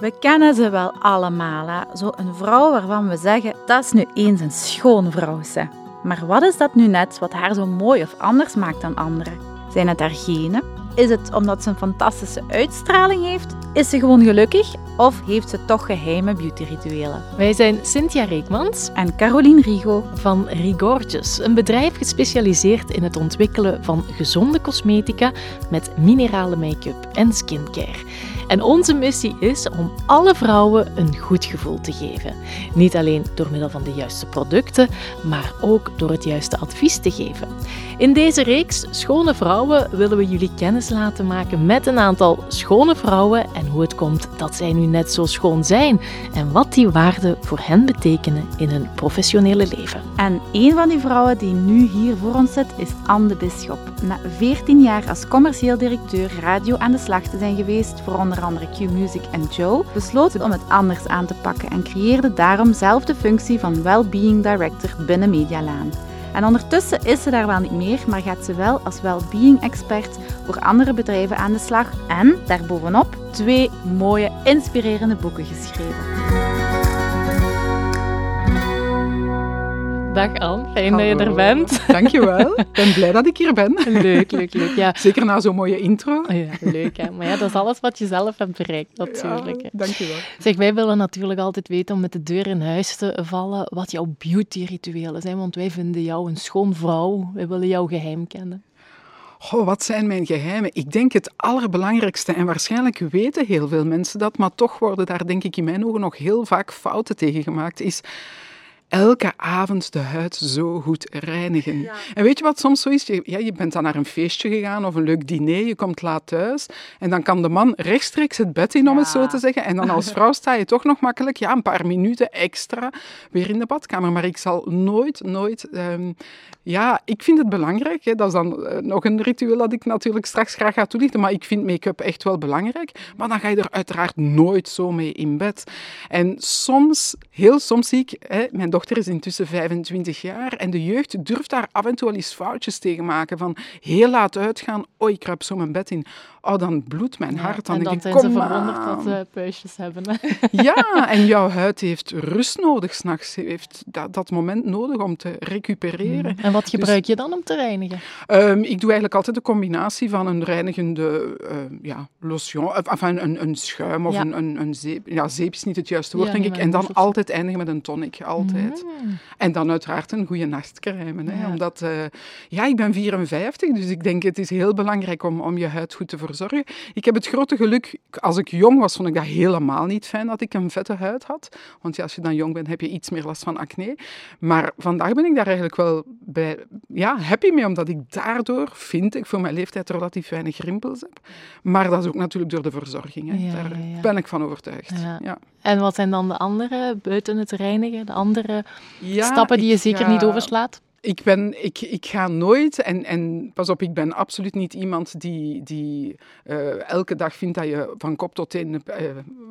We kennen ze wel allemaal, hè? zo een vrouw waarvan we zeggen, dat is nu eens een schone vrouw. Ze. Maar wat is dat nu net wat haar zo mooi of anders maakt dan anderen? Zijn het haar genen? Is het omdat ze een fantastische uitstraling heeft? Is ze gewoon gelukkig? Of heeft ze toch geheime beautyrituelen? Wij zijn Cynthia Reekmans En Caroline Rigo. van Rigorges, een bedrijf gespecialiseerd in het ontwikkelen van gezonde cosmetica met minerale make-up en skincare. En onze missie is om alle vrouwen een goed gevoel te geven. Niet alleen door middel van de juiste producten, maar ook door het juiste advies te geven. In deze reeks Schone Vrouwen willen we jullie kennis laten maken met een aantal schone vrouwen en hoe het komt dat zij nu net zo schoon zijn en wat die waarden voor hen betekenen in hun professionele leven. En een van die vrouwen die nu hier voor ons zit is Anne de Bisschop. Na 14 jaar als commercieel directeur radio aan de slag te zijn geweest voor onder andere Q-Music en Joe, besloot ze om het anders aan te pakken en creëerde daarom zelf de functie van Wellbeing Director binnen Medialaan. En ondertussen is ze daar wel niet meer, maar gaat ze wel als well-being expert voor andere bedrijven aan de slag en daarbovenop twee mooie, inspirerende boeken geschreven. Dag Anne, fijn dat je er bent. Dankjewel. Ik ben blij dat ik hier ben. Leuk, leuk, leuk. Ja. Zeker na zo'n mooie intro. Oh ja, leuk hè. Maar ja, dat is alles wat je zelf hebt bereikt, natuurlijk. Ja, dankjewel. Zeg, wij willen natuurlijk altijd weten om met de deur in huis te vallen wat jouw beauty-rituelen zijn, want wij vinden jou een schoon vrouw. Wij willen jouw geheim kennen. Goh, wat zijn mijn geheimen? Ik denk het allerbelangrijkste, en waarschijnlijk weten heel veel mensen dat, maar toch worden daar denk ik in mijn ogen nog heel vaak fouten tegen gemaakt, is elke avond de huid zo goed reinigen. En weet je wat soms zo is? Je, ja, je bent dan naar een feestje gegaan of een leuk diner, je komt laat thuis en dan kan de man rechtstreeks het bed in, om het zo te zeggen. En dan als vrouw sta je toch nog makkelijk, ja, een paar minuten extra weer in de badkamer. Maar ik zal nooit, nooit... ehm, ja, ik vind het belangrijk. Hè. Dat is dan eh, nog een ritueel dat ik natuurlijk straks graag ga toelichten. Maar ik vind make-up echt wel belangrijk. Maar dan ga je er uiteraard nooit zo mee in bed. En soms, heel soms zie ik... Hè, mijn dochter is intussen 25 jaar. En de jeugd durft daar af en toe wel eens foutjes tegen maken. Van heel laat uitgaan. Oh, ik kruip zo mijn bed in. Oh, dan bloedt mijn hart. Dan en dan denk ik, zijn ze kom verwonderd dat ze puistjes hebben. hè. Ja, en jouw huid heeft rust nodig s'nachts. Ze heeft dat, dat moment nodig om te recupereren. En wat gebruik je dan om te reinigen? Ehm, ik doe eigenlijk altijd de combinatie van een reinigende ehm, ja, lotion, of, een, een, een schuim of Ja. een, een, een zeep. Ja, zeep is niet het juiste woord, Ja, denk ik. En dan altijd eindigen met een tonic, altijd. En dan uiteraard een goede nachtcrème. Hè, Ja. Omdat, eh, ja, ik ben 54, dus ik denk het is heel belangrijk om, om je huid goed te verzorgen. Ik heb het grote geluk, als ik jong was, vond ik dat helemaal niet fijn dat ik een vette huid had. Want ja, als je dan jong bent, heb je iets meer last van acne. Maar vandaag ben ik daar eigenlijk wel bij, ja, happy mee, omdat ik daardoor, vind ik, voor mijn leeftijd relatief weinig rimpels heb. Maar dat is ook natuurlijk door de verzorging. Hè. Ja, daar ben ik van overtuigd. Ja. Ja. En wat zijn dan de andere, buiten het reinigen, de andere Ja, stappen die je zeker ga- niet overslaat? Ik, ben, ik, ik ga nooit, en, en pas op, ik ben absoluut niet iemand die, die eh, elke dag vindt dat je van kop tot teen eh,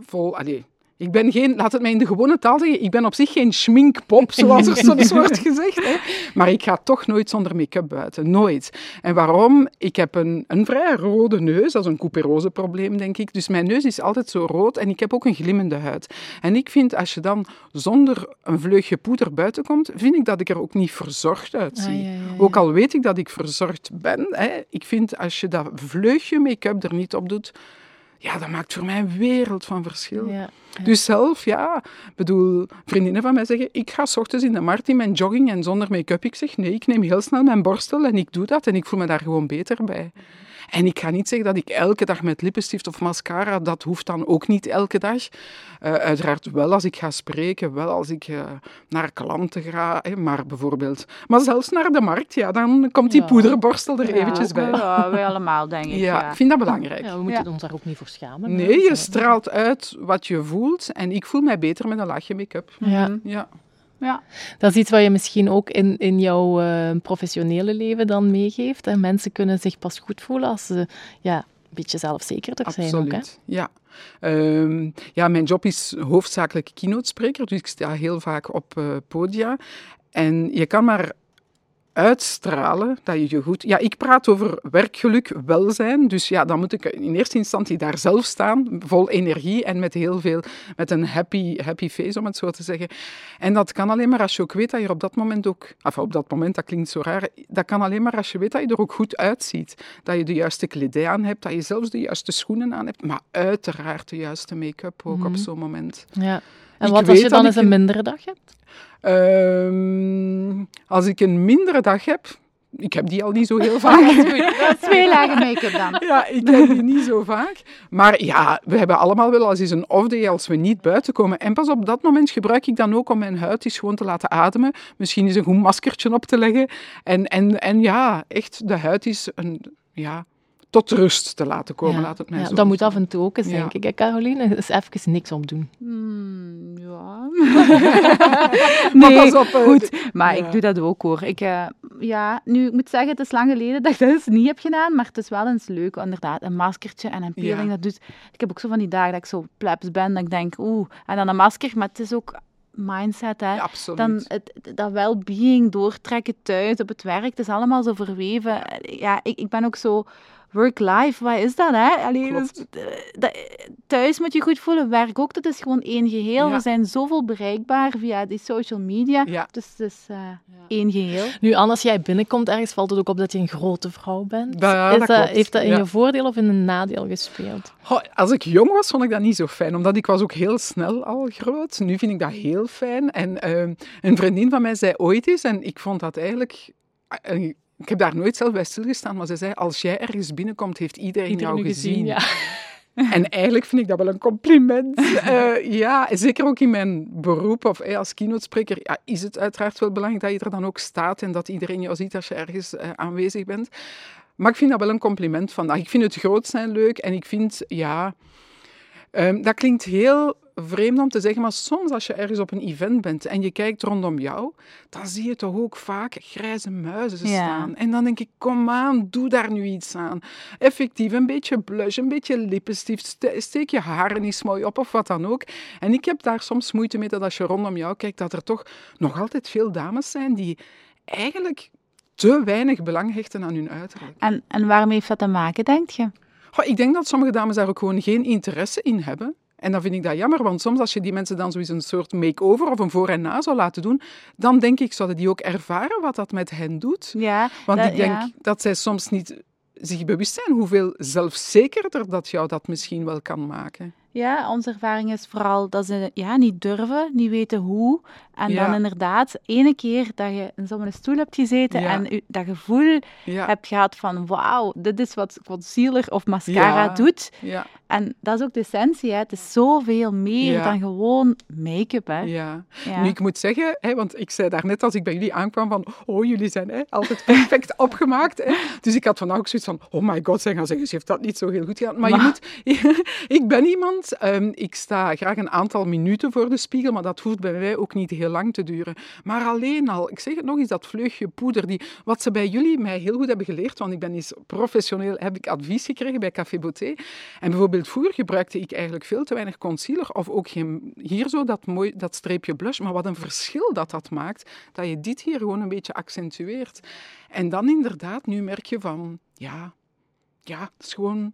vol... Allee, ik ben geen, laat het mij in de gewone taal zeggen, ik ben op zich geen schminkpop, zoals er soms wordt gezegd. Hè. Maar ik ga toch nooit zonder make-up buiten, nooit. En waarom? Ik heb een, een vrij rode neus, dat is een couperose probleem, denk ik. Dus mijn neus is altijd zo rood en ik heb ook een glimmende huid. En ik vind, als je dan zonder een vleugje poeder buiten komt, vind ik dat ik er ook niet verzorgd uitzie. Ah, ja, ja, ja. Ook al weet ik dat ik verzorgd ben, hè, ik vind als je dat vleugje make-up er niet op doet, ja, dat maakt voor mij een wereld van verschil. Ja. Dus zelf, ja, bedoel, vriendinnen van mij zeggen, ik ga 's ochtends in de markt in mijn jogging en zonder make-up. Ik zeg, nee, ik neem heel snel mijn borstel en ik doe dat en ik voel me daar gewoon beter bij. En ik ga niet zeggen dat ik elke dag met lippenstift of mascara, dat hoeft dan ook niet elke dag. Eh, uiteraard wel als ik ga spreken, wel als ik eh, naar klanten ga, hè, maar bijvoorbeeld... Maar zelfs naar de markt, ja, dan komt die Ja. poederborstel er eventjes bij. Ja, wij allemaal, denk ik. Ja, ik vind dat belangrijk. Ja, we moeten Ja. ons daar ook niet voor schamen. Nee, je straalt uit wat je voelt en ik voel mij beter met een laagje make-up. Ja. Ja. Dat is iets wat je misschien ook in, in jouw eh, professionele leven dan meegeeft. En mensen kunnen zich pas goed voelen als ze ja, een beetje zelfzekerder zijn ook. Hè? Absoluut, ja. Ehm, ja, mijn job is hoofdzakelijk keynote spreker, dus ik sta heel vaak op eh, podia. En je kan maar uitstralen dat je je goed... Ja, ik praat over werkgeluk, welzijn. Dus ja, dan moet ik in eerste instantie daar zelf staan, vol energie en met heel veel... Met een happy, happy face, om het zo te zeggen. En dat kan alleen maar als je ook weet dat je op dat moment ook... Of op dat moment, dat klinkt zo raar. Dat kan alleen maar als je weet dat je er ook goed uitziet. Dat je de juiste kledij aan hebt, dat je zelfs de juiste schoenen aan hebt. Maar uiteraard de juiste make-up ook op zo'n moment. Ja. En wat als je dan eens een mindere dag hebt? Ehm, als ik een mindere dag heb, ik heb die al niet zo heel vaak. Twee lagen make-up dan. Ja, ik heb die niet zo vaak. Maar ja, we hebben allemaal wel als eens een off-day als we niet buiten komen. En pas op dat moment gebruik ik dan ook om mijn huid eens gewoon te laten ademen. Misschien eens een goed maskertje op te leggen. En, en, en ja, echt, de huid is een... Ja, tot rust te laten komen. Laat het mij ja, zo dat moet af en toe ook eens, denk ik. Hè, Caroline, dus even niks opdoen. Hmm, ja. Maar nee, pas op, eh, goed. Maar ja. ik doe dat ook hoor. Ik, eh, ja, nu, ik moet zeggen, het is lang geleden dat ik dat eens niet heb gedaan, maar het is wel eens leuk, inderdaad. Een maskertje en een peeling, Ja. dat doet... Ik heb ook zo van die dagen dat ik zo plebs ben, dat ik denk, oeh, en dan een masker, maar het is ook mindset, hè. Ja, absoluut. Dan het- dat well-being doortrekken thuis, op het werk, het is allemaal zo verweven. Ja, ik, ik ben ook zo... Work-life, wat is dat, hè? Allee, dus, eh, dat- thuis moet je goed voelen, werk ook, dat is gewoon één geheel. Ja. We zijn zoveel bereikbaar via die social media, Ja. dus het is eh, één geheel. Nu, Anne, als jij binnenkomt ergens, valt het ook op dat je een grote vrouw bent. Ja, Is dat dat- klopt. heeft dat in Ja. je voordeel of in een nadeel gespeeld? Goh, als ik jong was, vond ik dat niet zo fijn, omdat ik was ook heel snel al groot. Nu vind ik dat heel fijn. En ehm, een vriendin van mij zei ooit eens, en ik vond dat eigenlijk... ik heb daar nooit zelf bij stilgestaan, maar ze zei, als jij ergens binnenkomt, heeft iedereen, Iedereen jou gezien. ja. En eigenlijk vind ik dat wel een compliment. Eh, ja, zeker ook in mijn beroep of eh, als keynote-spreker ja, is het uiteraard wel belangrijk dat je er dan ook staat en dat iedereen jou ziet als je ergens eh, aanwezig bent. Maar ik vind dat wel een compliment vandaag. Ik vind het groot zijn leuk en ik vind, ja... ehm, dat klinkt heel vreemd om te zeggen, maar soms als je ergens op een event bent en je kijkt rondom jou, dan zie je toch ook vaak grijze muizen Ja. staan. En dan denk ik, kom aan, doe daar nu iets aan. Effectief, een beetje blush, een beetje lippenstift, ste- steek je haren eens mooi op of wat dan ook. En ik heb daar soms moeite mee dat als je rondom jou kijkt, dat er toch nog altijd veel dames zijn die eigenlijk te weinig belang hechten aan hun uiterlijk. En, en waarmee heeft dat te maken, denk je? Ik denk dat sommige dames daar ook gewoon geen interesse in hebben. En dan vind ik dat jammer, want soms als je die mensen dan zoiets een soort make-over of een voor en na zou laten doen, dan denk ik, zouden die ook ervaren wat dat met hen doet. Ja, Want dat- ik denk ja. dat zij soms niet zich bewust zijn hoeveel zelfzekerder dat jou dat misschien wel kan maken. Ja, onze ervaring is vooral dat ze ja, niet durven, niet weten hoe. En Ja. dan inderdaad, ene keer dat je in zo'n stoel hebt gezeten Ja. en dat gevoel Ja, hebt gehad van wauw, dit is wat concealer of mascara Ja. doet. En dat is ook de essentie, hè. het is zoveel meer Ja. dan gewoon make-up. Hè. ja. Ja. Nu, ik moet zeggen, hè, want ik zei daarnet als ik bij jullie aankwam van, oh, jullie zijn hè, altijd perfect opgemaakt. Hè. Dus ik had vandaag ook zoiets van, oh my god, zij gaan zeggen, ze heeft dat niet zo heel goed gedaan. Maar, je moet, ik ben iemand, ehm, ik sta graag een aantal minuten voor de spiegel, maar dat hoeft bij mij ook niet heel lang te duren. Maar alleen al, ik zeg het nog eens, dat vleugje poeder, die, wat ze bij jullie mij heel goed hebben geleerd, want ik ben eens professioneel, heb ik advies gekregen bij Café Beauté. En bijvoorbeeld vroeger gebruikte ik eigenlijk veel te weinig concealer, of ook geen, hier zo dat, mooi, dat streepje blush, maar wat een verschil dat dat maakt, dat je dit hier gewoon een beetje accentueert. En dan inderdaad, nu merk je van, ja, ja, het is gewoon...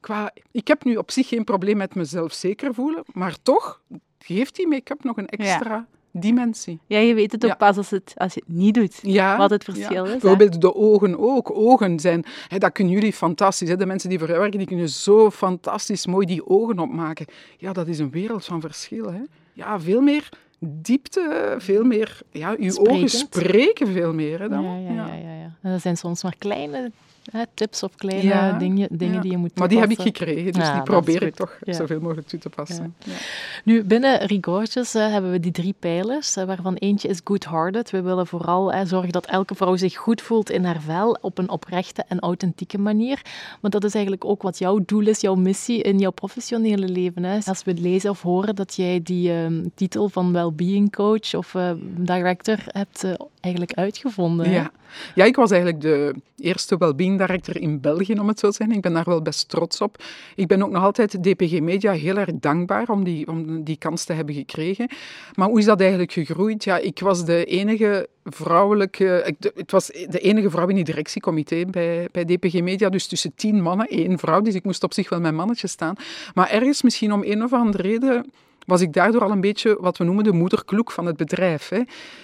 Qua, ik heb nu op zich geen probleem met mezelf zeker voelen, maar toch geeft die make-up nog een extra dimensie. Ja, je weet het ook Ja. pas als, het, als je het niet doet. Ja, Wat het verschil is, hè? Bijvoorbeeld de ogen ook. Ogen zijn, hè, dat kunnen jullie fantastisch. Hè. De mensen die voor jou werken, die kunnen zo fantastisch mooi die ogen opmaken. Ja, dat is een wereld van verschil. Hè. Ja, veel meer diepte, veel meer... Ja, uw ogen spreken veel meer. Hè, dan. Ja, ja, ja, ja, dat zijn soms maar kleine tips of kleine Ja, dingen, dingen ja. die je moet Maar die heb ik toepassen. gekregen, dus die probeer ik toch zoveel mogelijk toe te passen. Ja. Nu, binnen Rigorges eh, hebben we die drie pijlers, eh, waarvan eentje is good-hearted. We willen vooral eh, zorgen dat elke vrouw zich goed voelt in haar vel, op een oprechte en authentieke manier. Want dat is eigenlijk ook wat jouw doel is, jouw missie in jouw professionele leven. Hè. Als we lezen of horen dat jij die ehm, titel van well-being coach of director hebt eigenlijk uitgevonden. Ja. ja, ik was eigenlijk de eerste wellbeing director in België, om het zo te zeggen. Ik ben daar wel best trots op. Ik ben ook nog altijd DPG Media heel erg dankbaar om die, om die kans te hebben gekregen. Maar hoe is dat eigenlijk gegroeid? Ja, ik was de enige vrouwelijke... Het was de enige vrouw in die directiecomité bij, bij DPG Media. Dus tussen tien mannen, één vrouw. Dus ik moest op zich wel mijn mannetje staan. Maar ergens misschien om een of andere reden was ik daardoor al een beetje wat we noemen de moederkloek van het bedrijf. Hè.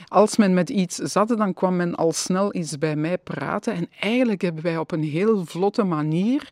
Als men met iets zat, dan kwam men al snel iets bij mij praten. En eigenlijk hebben wij op een heel vlotte manier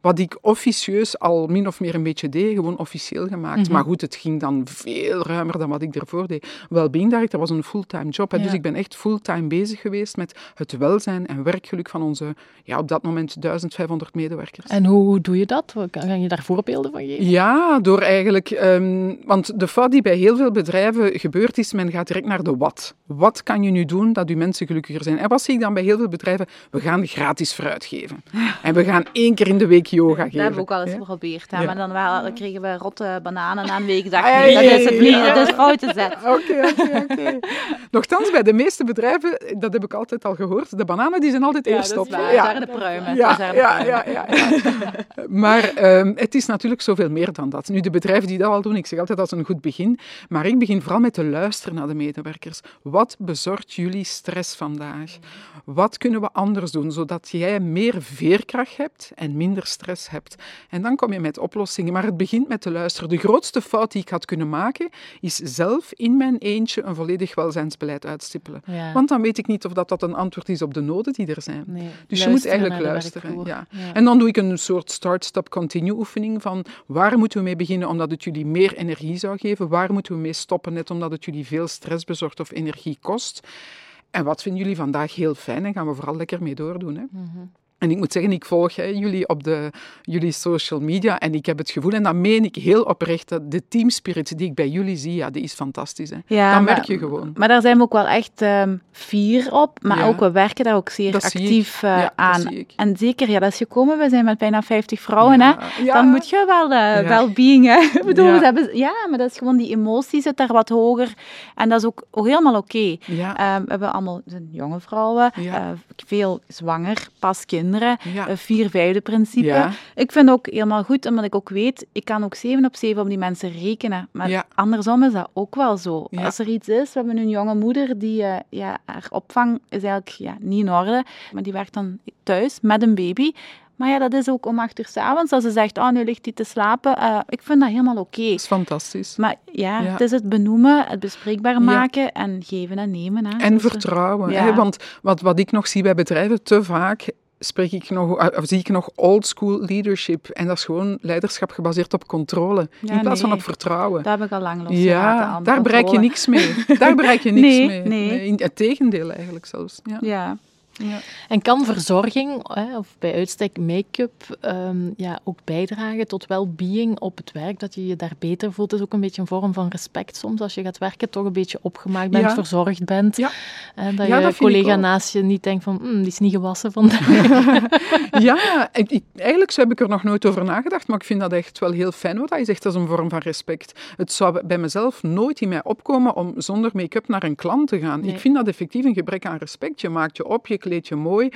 wat ik officieus al min of meer een beetje deed, gewoon officieel gemaakt. Mhm. Maar goed, het ging dan veel ruimer dan wat ik ervoor deed. Wellbeing Director was een fulltime job. Dus ik ben echt fulltime bezig geweest met het welzijn en werkgeluk van onze, ja, op dat moment 1500 medewerkers. En hoe doe je dat? Kan je daar voorbeelden van geven? Ja, door eigenlijk... Ehm, want de fout die bij heel veel bedrijven gebeurt is, men gaat direct naar de wat. Wat kan je nu doen dat uw mensen gelukkiger zijn? En wat zie ik dan bij heel veel bedrijven? We gaan gratis fruit geven. En we gaan één keer in de week yoga geven. Dat hebben we ook al eens geprobeerd. Hè? Maar dan, waren, kregen we rotte bananen na een week. Dacht ik, dat is het niet, dat is fout te zetten. Oké, oké, oké. Nochtans, bij de meeste bedrijven, dat heb ik altijd al gehoord, de bananen die zijn altijd eerst op. Ja, daar de pruimen. Ja, ja, ja, ja, Maar um, het is natuurlijk zoveel meer dan dat. Nu, de bedrijven die dat al doen, ik zeg altijd dat is een goed begin. Maar ik begin vooral met te luisteren naar de medewerkers. Wat bezorgt jullie stress vandaag? Wat kunnen we anders doen, zodat jij meer veerkracht hebt en minder stress hebt? En dan kom je met oplossingen. Maar het begint met te luisteren. De grootste fout die ik had kunnen maken, is zelf in mijn eentje een volledig welzijnsbeleid uitstippelen. Want dan weet ik niet of dat, dat een antwoord is op de noden die er zijn. Nee, dus je moet eigenlijk luisteren. Ja. En dan doe ik een soort start-stop-continue oefening van waar moeten we mee beginnen omdat het jullie meer energie zou geven? Waar moeten we mee stoppen net omdat het jullie veel stress bezorgt of energie kost? En wat vinden jullie vandaag heel fijn en gaan we vooral lekker mee doordoen. Hè? Mm en ik moet zeggen, ik volg hè, jullie op de, jullie social media en ik heb het gevoel, en dat meen ik heel oprecht, dat de teamspirit die ik bij jullie zie, ja, die is fantastisch. Hè. Ja, dat merk je gewoon. Maar daar zijn we ook wel echt um, fier op, maar ook we werken daar ook zeer actief uh, aan. En zeker, ja, dat is gekomen, we zijn met bijna 50 vrouwen, hè. dan moet je wel uh, well-being, hè. Ik bedoel, ja. Hebben, ja, maar dat is gewoon, die emotie zit daar wat hoger en dat is ook, ook helemaal oké. Okay. Um, we hebben allemaal jonge vrouwen, uh, veel zwanger, pas kinderen kinderen. Ja. vier vijfde principe. Ik vind ook helemaal goed, omdat ik ook weet, ik kan ook 7 op 7 op die mensen rekenen. Maar andersom is dat ook wel zo. Als er iets is, we hebben een jonge moeder die, uh, ja, haar opvang is eigenlijk ja, niet in orde, maar die werkt dan thuis met een baby. Maar ja, dat is ook om acht uur s'avonds. Als ze zegt, oh, nu ligt hij te slapen. Uh, ik vind dat helemaal oké. Dat is fantastisch. Maar ja, het is het benoemen, het bespreekbaar maken en geven en nemen. Hè. En dus, vertrouwen. Hè? Want wat, wat ik nog zie bij bedrijven, te vaak spreek ik nog, eh, of zie ik nog old school leadership. En dat is gewoon leiderschap gebaseerd op controle. in plaats van op vertrouwen. Daar heb ik al lang los Ja, daar bereik je niks mee. Daar bereik je niks mee. Nee. nee. In het tegendeel eigenlijk zelfs. Ja. ja. Ja. En kan verzorging, hè, of bij uitstek make-up, um, ja, ook bijdragen tot well-being op het werk? Dat je je daar beter voelt. Het is ook een beetje een vorm van respect soms. Als je gaat werken, toch een beetje opgemaakt bent, verzorgd bent. Ja. En dat je collega naast je niet denkt van, mm, die is niet gewassen vandaag. ja, ik, eigenlijk heb ik er nog nooit over nagedacht, maar ik vind dat echt wel heel fijn wat hij zegt. Dat is een vorm van respect. Het zou bij mezelf nooit in mij opkomen om zonder make-up naar een klant te gaan. Ik vind dat effectief een gebrek aan respect. Je maakt je op, je kleed je mooi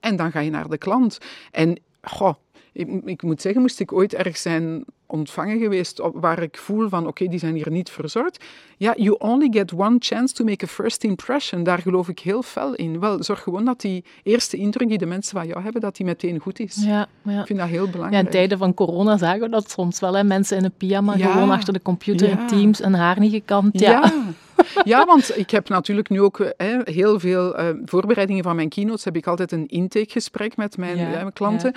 en dan ga je naar de klant. En goh, ik, ik, moet zeggen, moest ik ooit erg zijn ontvangen geweest waar ik voel van oké, die zijn hier niet verzorgd. Ja, you only get one chance to make a first impression. Daar geloof ik heel fel in. Wel, zorg gewoon dat die eerste indruk die de mensen van jou hebben, dat die meteen goed is. Ja, ja. Ik vind dat heel belangrijk. Ja, in tijden van corona zagen we dat soms wel. Hè? Mensen in een pyjama gewoon achter de computer in Teams, een haar niet gekant. ja. Ja, want ik heb natuurlijk nu ook hè, heel veel uh, voorbereidingen van mijn keynotes. Heb ik altijd een intakegesprek met mijn, ja, mijn klanten.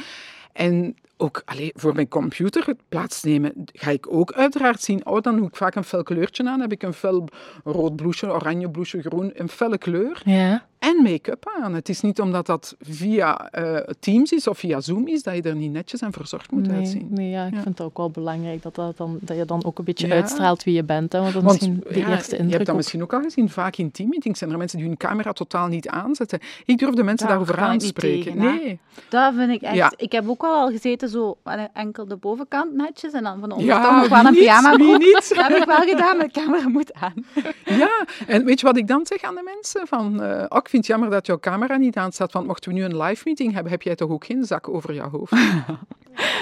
En ook allee, voor mijn computer plaatsnemen, ga ik ook uiteraard zien. Oh, dan doe ik vaak een fel kleurtje aan. Heb ik een fel rood bloesje, oranje bloesje, groen, een felle kleur. Ja en make-up aan. Het is niet omdat dat via uh, Teams is of via Zoom is, dat je er niet netjes en verzorgd moet uitzien. Nee, ja, ik vind het ook wel belangrijk dat, dat, dan, dat je dan ook een beetje uitstraalt wie je bent. Hè, want dat want, misschien de eerste indruk Je hebt dat misschien ook al gezien, vaak in teammeetings zijn er mensen die hun camera totaal niet aanzetten. Ik durf de mensen daarover aanspreken. nee. Dat vind ik echt... Ik heb ook al gezeten, zo enkel de bovenkant netjes en dan van onder ja, nog wel een pyjama niet. Dat heb ik wel gedaan, maar de camera moet aan. Ja, en weet je wat ik dan zeg aan de mensen? Van, uh, ook vind het jammer dat jouw camera niet aanstaat, want mochten we nu een live meeting hebben, heb jij toch ook geen zak over jouw hoofd?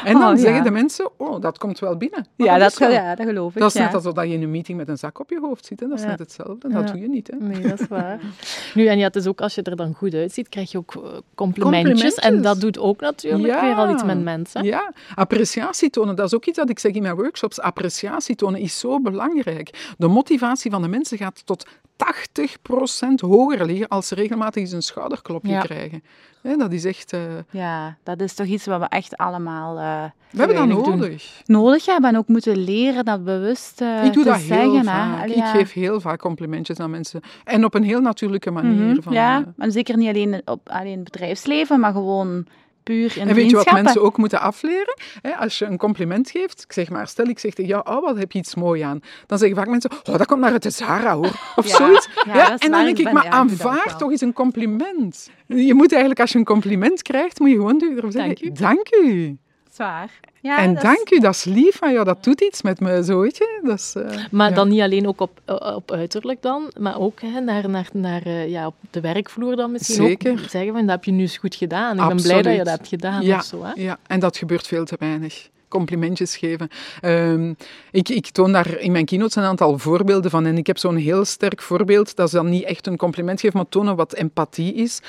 en dan Oh, ja. zeggen de mensen, oh, dat komt wel binnen. Maar Ja, dat, ja, dat geloof ik. Dat is net alsof dat je in een meeting met een zak op je hoofd zit. Hè? Dat is net hetzelfde. Dat doe je niet. Hè? Nee, dat is waar. Nu, en ja, het is ook als je er dan goed uitziet, krijg je ook eh, complimentjes. Complimentjes. En dat doet ook natuurlijk weer al iets met mensen. Ja, appreciatie tonen, dat is ook iets dat ik zeg in mijn workshops. Appreciatie tonen is zo belangrijk. De motivatie van de mensen gaat tot 80% hoger liggen als ze regelmatig eens een schouderklopje Ja. krijgen. Hè, dat is echt... eh, Ja, dat is toch iets wat we echt allemaal eh, we hebben dat weinig doen. nodig. nodig hebben en ook moeten leren dat bewust eh, ik doe te dat zeggen. heel vaak. Allee, Ik ja. geef heel vaak complimentjes aan mensen. En op een heel natuurlijke manier. Mhm, van, ja, en zeker niet alleen op alleen bedrijfsleven, maar gewoon puur in En weet je wat mensen ook moeten afleren? Hè, als je een compliment geeft, ik zeg maar, stel ik zeg tegen jou, oh, wat heb je iets mooi aan? Dan zeggen vaak mensen, oh, dat komt naar de Zara, hoor. Of Ja, zoiets. ja, en dan denk ik ben- maar aanvaard toch eens een compliment. Je moet eigenlijk, als je een compliment krijgt, moet je gewoon durven zeggen, Dank u. dank u. Zwaar. Ja, en dat is- dank u, dat is lief van jou, dat doet iets met me, zo weet je. Dat is, eh, Maar ja. dan niet alleen ook op, eh, op uiterlijk dan, maar ook hè, naar, naar, naar, eh, ja, op de werkvloer dan misschien Zeker. ook zeggen van, dat heb je nu eens goed gedaan. Ik ben blij dat je dat hebt gedaan Ja, of zo. Hè? ja, en dat gebeurt veel te weinig. Complimentjes geven. Ehm, ik, ik toon daar in mijn keynotes een aantal voorbeelden van. En ik heb zo'n heel sterk voorbeeld. Dat is dan niet echt een compliment geven, maar tonen wat empathie is.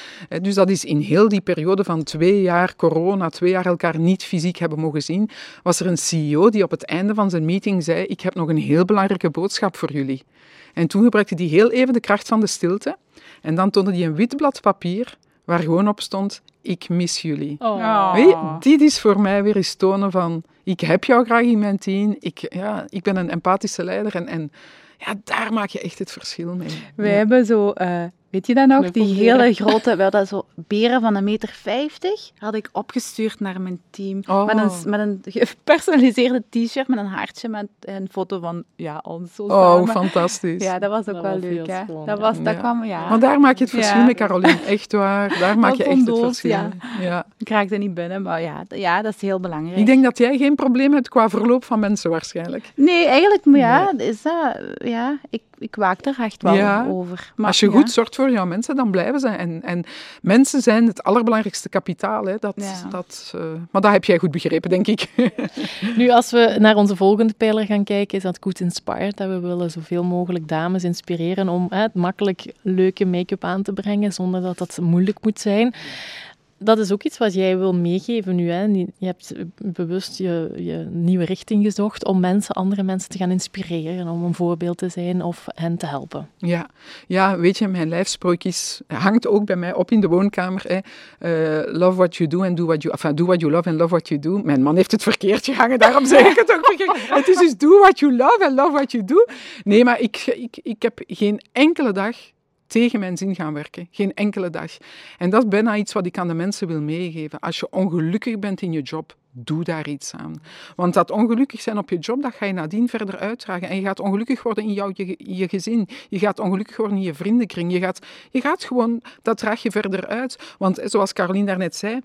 Dus dat is in heel die periode van twee jaar corona, twee jaar elkaar niet fysiek hebben mogen zien, was er een CEO die op het einde van zijn meeting zei: Ik heb nog een heel belangrijke boodschap voor jullie. En toen gebruikte hij heel even de kracht van de stilte. En dan toonde hij een wit blad papier waar gewoon op stond: Ik mis jullie. Oh. Weet je, dit is voor mij weer eens tonen van, ik heb jou graag in mijn team, ik, ja, ik ben een empathische leider en, en ja, daar maak je echt het verschil mee. Wij Ja. hebben zo, eh, weet je dat nog? Die hele grote, we hadden zo beren van een meter vijftig, had ik opgestuurd naar mijn team. Oh. Met een, met een gepersonaliseerde t-shirt met een hartje met een foto van ja, ons zo Oh, samen. fantastisch. Ja, dat was ook Dat wel was leuk, hè. schoon, Dat, ja. was, dat kwam, ja. Maar daar maak je het verschil Ja. mee, Caroline. Echt waar. Daar maak Dat je echt het verschil ja. Ja. Ik raakte niet binnen, maar ja, ja, dat is heel belangrijk. Ik denk dat jij geen probleem hebt qua verloop van mensen waarschijnlijk. Nee, eigenlijk, maar ja, is dat, ja ik, ik waak er echt wel Ja. over. Maar, Als je ja. goed zorgt voor jouw mensen, dan blijven ze. En, en mensen zijn het allerbelangrijkste kapitaal. Hè. Dat, Ja. dat, eh, maar dat heb jij goed begrepen, denk ik. Nu, als we naar onze volgende pijler gaan kijken, is dat Good Inspired. Dat we willen zoveel mogelijk dames inspireren om hè, makkelijk leuke make-up aan te brengen, zonder dat dat moeilijk moet zijn. Dat is ook iets wat jij wil meegeven nu. Hè? Je hebt bewust je, je nieuwe richting gezocht om mensen, andere mensen te gaan inspireren, om een voorbeeld te zijn of hen te helpen. Ja, ja weet je, mijn lijfspreuk is, hangt ook bij mij op in de woonkamer. Hè. Eh, love what you do and do what you... Enfin, do what you love and love what you do. Mijn man heeft het verkeerd gehangen, daarom zeg ik het ook verkeerd. Het is dus do what you love and love what you do. Nee, maar ik, ik, ik heb geen enkele dag tegen mijn zin gaan werken. Geen enkele dag. En dat is bijna iets wat ik aan de mensen wil meegeven. Als je ongelukkig bent in je job, doe daar iets aan. Want dat ongelukkig zijn op je job, dat ga je nadien verder uitdragen. En je gaat ongelukkig worden in jouw, je, gezin. Je gaat ongelukkig worden in je vriendenkring. Je gaat, je gaat gewoon, dat draag je verder uit. Want zoals Caroline daarnet zei,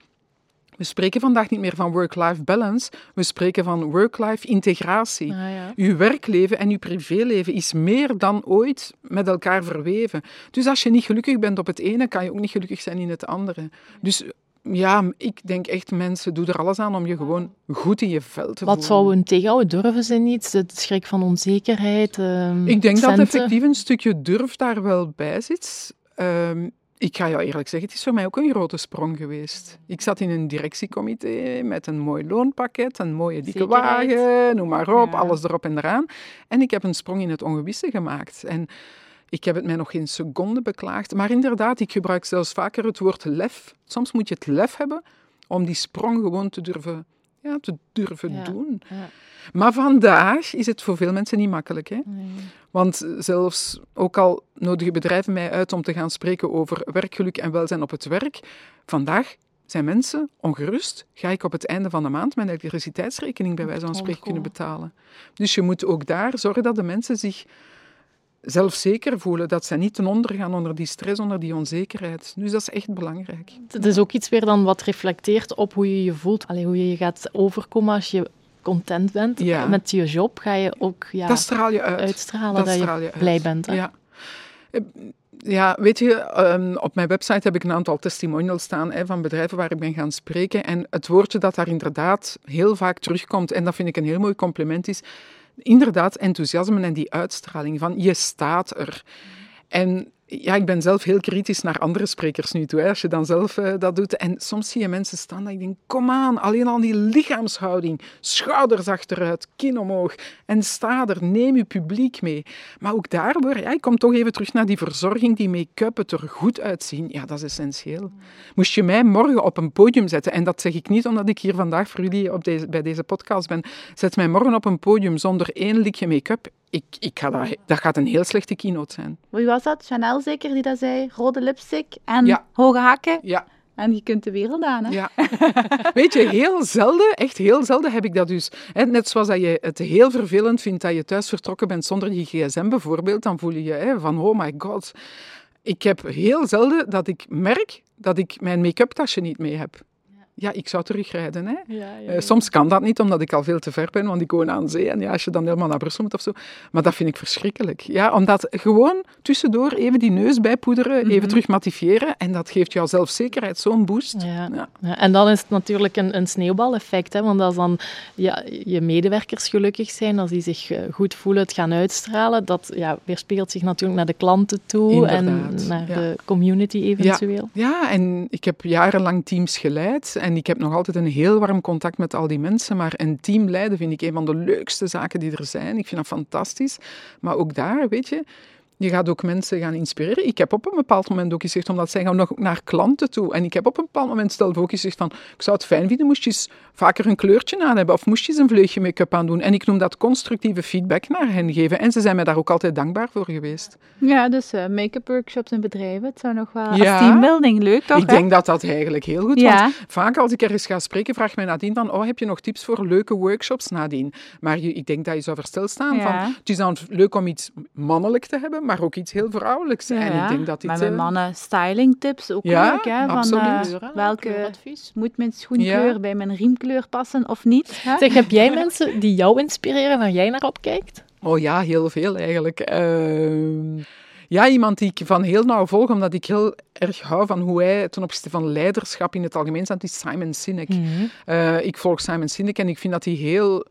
we spreken vandaag niet meer van work-life balance, we spreken van work-life integratie. Ah, ja. Uw werkleven en uw privéleven is meer dan ooit met elkaar verweven. Dus als je niet gelukkig bent op het ene, kan je ook niet gelukkig zijn in het andere. Dus ja, ik denk echt, mensen, doe er alles aan om je gewoon goed in je vel te Wat voelen. zou een tegenhouden? Durven ze niet? De schrik van onzekerheid? ehm, Ik denk dat effectief een stukje durf daar wel bij zit. Ehm, ik ga jou eerlijk zeggen, het is voor mij ook een grote sprong geweest. Ik zat in een directiecomité met een mooi loonpakket, een mooie dikke Zekerheid. wagen, noem maar op, Ja. alles erop en eraan. En ik heb een sprong in het ongewisse gemaakt. En ik heb het mij nog geen seconde beklaagd. Maar inderdaad, ik gebruik zelfs vaker het woord lef. Soms moet je het lef hebben om die sprong gewoon te durven, ja, te durven Ja. doen. Ja. Maar vandaag is het voor veel mensen niet makkelijk. Hè? Nee. Want zelfs, ook al nodigen bedrijven mij uit om te gaan spreken over werkgeluk en welzijn op het werk, vandaag zijn mensen ongerust. Ga ik op het einde van de maand mijn elektriciteitsrekening bij wijze van spreken kunnen betalen? Dus je moet ook daar zorgen dat de mensen zich zelfzeker voelen, dat ze niet ten onder gaan onder die stress, onder die onzekerheid. Dus dat is echt belangrijk. Het is ook iets weer dan wat reflecteert op hoe je je voelt. Allee, hoe je je gaat overkomen als je content bent Ja. met je job. Ga je ook ja, Dat straal je uit. uitstralen dat dat, straal je, je uit. blij bent. Hè? Ja. Eh, Ja, weet je, ehm, op mijn website heb ik een aantal testimonials staan hè, van bedrijven waar ik ben gaan spreken. En het woordje dat daar inderdaad heel vaak terugkomt, en dat vind ik een heel mooi compliment, is inderdaad enthousiasme en die uitstraling van je staat er. En ja, ik ben zelf heel kritisch naar andere sprekers nu toe, als je dan zelf uh, dat doet. En soms zie je mensen staan dat ik denk, kom aan, alleen al die lichaamshouding, schouders achteruit, kin omhoog en sta er, neem je publiek mee. Maar ook daardoor, ja, ik kom toch even terug naar die verzorging, die make-up, het er goed uitzien. Ja, dat is essentieel. Moest je mij morgen op een podium zetten, en dat zeg ik niet omdat ik hier vandaag voor jullie op deze, bij deze podcast ben, zet mij morgen op een podium zonder één likje make-up, ik, ik ga dat, dat gaat een heel slechte keynote zijn. Wie was dat? Chanel zeker die dat zei? Rode lipstick en hoge hakken? Ja. En je kunt de wereld aan, hè? Ja. Weet je, heel zelden, echt heel zelden heb ik dat dus. Net zoals dat je het heel vervelend vindt dat je thuis vertrokken bent zonder je gsm bijvoorbeeld, dan voel je je van, oh my god. Ik heb heel zelden dat ik merk dat ik mijn make-up tasje niet mee heb. Ja, ik zou terugrijden. Hè. Ja, ja, uh, soms kan dat niet, omdat ik al veel te ver ben, want ik woon aan zee. En ja, als je dan helemaal naar Brussel moet of zo. Maar dat vind ik verschrikkelijk. Ja, omdat gewoon tussendoor even die neus bijpoederen, mm -hmm. even terug matifiëren. En dat geeft jou zelfzekerheid zo'n boost. Ja. Ja. en dan is het natuurlijk een, een sneeuwbaleffect. Hè, want als dan ja, je medewerkers gelukkig zijn, als die zich goed voelen, het gaan uitstralen, dat ja, weerspiegelt zich natuurlijk naar de klanten toe Inderdaad. en naar de community eventueel. Ja. en ik heb jarenlang teams geleid. En ik heb nog altijd een heel warm contact met al die mensen. Maar een team leiden vind ik een van de leukste zaken die er zijn. Ik vind dat fantastisch. Maar ook daar, weet je, je gaat ook mensen gaan inspireren. Ik heb op een bepaald moment ook gezegd, omdat zij gaan nog naar klanten toe. En ik heb op een bepaald moment zelf ook gezegd van, ik zou het fijn vinden, moest je eens vaker een kleurtje aan hebben of moest je eens een vleugje make-up aan doen. En ik noem dat constructieve feedback naar hen geven. En ze zijn mij daar ook altijd dankbaar voor geweest. Ja, dus uh, make-up workshops en bedrijven, het zou nog wel ja, teambuilding leuk toch? Ik denk dat dat eigenlijk heel goed ja. Want vaak als ik ergens ga spreken, vraagt mij nadien van, oh, heb je nog tips voor leuke workshops nadien? Maar je, ik denk dat je zou versteld staan ja. van, het is dan leuk om iets mannelijk te hebben, maar ook iets heel vrouwelijks. Ja, en ik denk dat dit, maar met mannen styling tips ook ja, leuk. Hè, van. Uh, welke moet mijn schoenkleur bij mijn riemkleur passen of niet? Hè? Zeg, heb jij mensen die jou inspireren, waar jij naar opkijkt? Oh ja, heel veel eigenlijk. Uh, ja, iemand die ik van heel nauw volg, omdat ik heel erg hou van hoe hij ten opzichte van leiderschap in het algemeen staat, is Simon Sinek. Mm -hmm. uh, ik volg Simon Sinek en ik vind dat hij heel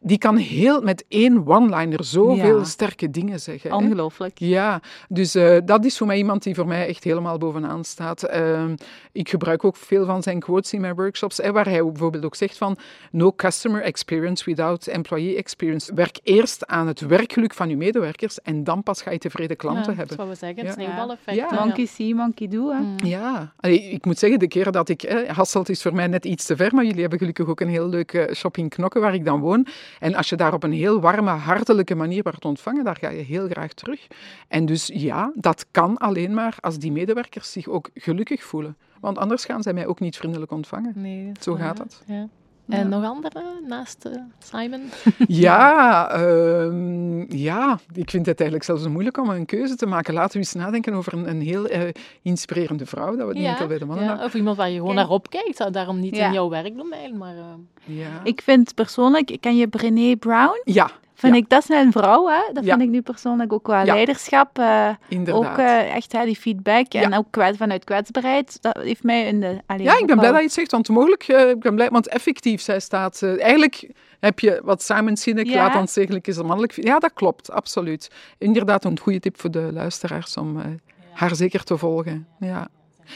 die kan heel met één one-liner zoveel ja. sterke dingen zeggen. Ongelooflijk. Hè? Ja, dus uh, dat is voor mij iemand die voor mij echt helemaal bovenaan staat. Uh, ik gebruik ook veel van zijn quotes in mijn workshops, hè, waar hij bijvoorbeeld ook zegt van no customer experience without employee experience. Werk eerst aan het werkgeluk van je medewerkers en dan pas ga je tevreden klanten ja, hebben. Dat is wat we zeggen, het sneeuwbaleffect. Ja. Monkey see, monkey do. Hè? Mm. Ja, Allee, ik moet zeggen, de keren dat ik... Eh, Hasselt is voor mij net iets te ver, maar jullie hebben gelukkig ook een heel leuke shop in Knokken, waar ik dan woon. En als je daar op een heel warme, hartelijke manier wordt ontvangen, daar ga je heel graag terug. En dus ja, dat kan alleen maar als die medewerkers zich ook gelukkig voelen. Want anders gaan zij mij ook niet vriendelijk ontvangen. Nee, Zo gaat dat. Ja. En ja. nog andere naast uh, Simon? ja, uh, ja, ik vind het eigenlijk zelfs moeilijk om een keuze te maken. Laten we eens nadenken over een, een heel uh, inspirerende vrouw, dat we het ja. niet enkel bij de mannen ja, Of iemand waar je gewoon naar opkijkt, daarom niet in jouw werkdomein. Maar, eh, ja. Ik vind persoonlijk, ken je Brené Brown? Ja. Vind ik, dat is een vrouw, hè? dat vind ik nu persoonlijk ook wel leiderschap. Inderdaad. Ook echt hè, die feedback en ook kwets, vanuit kwetsbaarheid. Dat heeft mij in de... Ja, ik ben blij dat je het zegt, want mogelijk, ik ben blij, want effectief, zij staat... eigenlijk heb je wat Simon Sinek Ja. laat aanzegelijk is een mannelijk... Ja, dat klopt, absoluut. Inderdaad, een goede tip voor de luisteraars om haar zeker te volgen. Ja.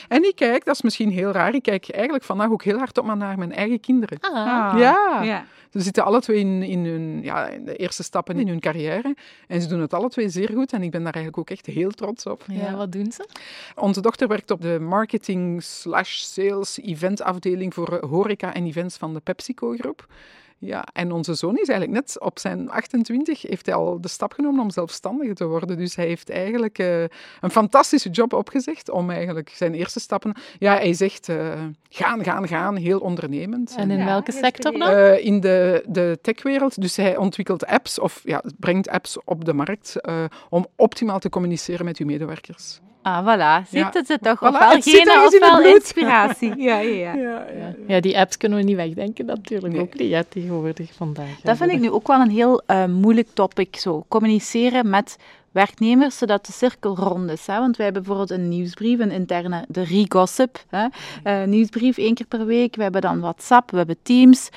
En ik kijk, dat is misschien heel raar, ik kijk eigenlijk vandaag ook heel hard op naar mijn eigen kinderen. Ah. Ja. ja. Ze zitten alle twee in, in, hun, ja, in de eerste stappen in hun carrière. En ze doen het alle twee zeer goed. En ik ben daar eigenlijk ook echt heel trots op. Ja, wat doen ze? Onze dochter werkt op de marketing slash sales event afdeling voor horeca en events van de PepsiCo-groep. Ja, en onze zoon is eigenlijk net op zijn 28, heeft hij al de stap genomen om zelfstandig te worden. Dus hij heeft eigenlijk uh, een fantastische job opgezegd om eigenlijk zijn eerste stappen... Ja, hij zegt uh, gaan, gaan, gaan, heel ondernemend. En in ja, welke sector dan? Uh, in de, de techwereld. Dus hij ontwikkelt apps, of ja, brengt apps op de markt om optimaal te communiceren met uw medewerkers. Ah, voilà. Ziet Ja. het ze toch? Voilà, ofwel genen, in ofwel inspiratie. Ja, ja, ja. Ja, ja. Ja, die apps kunnen we niet wegdenken natuurlijk. Nee. Ook niet ja, tegenwoordig vandaag. Dat vind ik nu ook wel een heel eh, moeilijk topic. Zo. Communiceren met werknemers, zodat de cirkel rond is. Hè? Want wij hebben bijvoorbeeld een nieuwsbrief, een interne, de re-gossip. Hè? Eh, nieuwsbrief één keer per week. We hebben dan WhatsApp, we hebben Teams.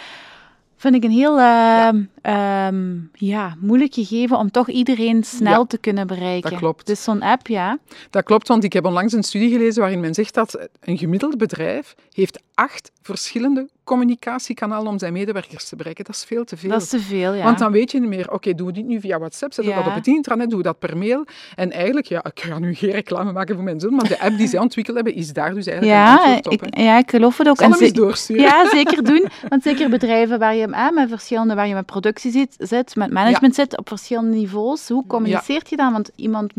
Vind ik een heel eh, ehm, ja, moeilijk gegeven om toch iedereen snel Ja, te kunnen bereiken. dat klopt. Dus zo'n app, ja. Dat klopt, want ik heb onlangs een studie gelezen waarin men zegt dat een gemiddeld bedrijf heeft acht verschillende communicatiekanalen om zijn medewerkers te bereiken. Dat is veel te veel. Dat is te veel, ja. Want dan weet je niet meer, oké, doen we dit nu via WhatsApp, zetten we Ja. dat op het intranet, doen we dat per mail. En eigenlijk, ja, ik ga nu geen reclame maken voor mijn zoon, maar de app die zij ontwikkeld hebben, is daar dus eigenlijk een ja, antwoord op. ik, ja, ik geloof het ook. Zal En hem eens ze- doorsturen. Ja, zeker doen. Want zeker bedrijven waar je eh, met verschillende, waar je met productie zit, zit met management zit, op verschillende niveaus. Hoe communiceert je dan? Want iemand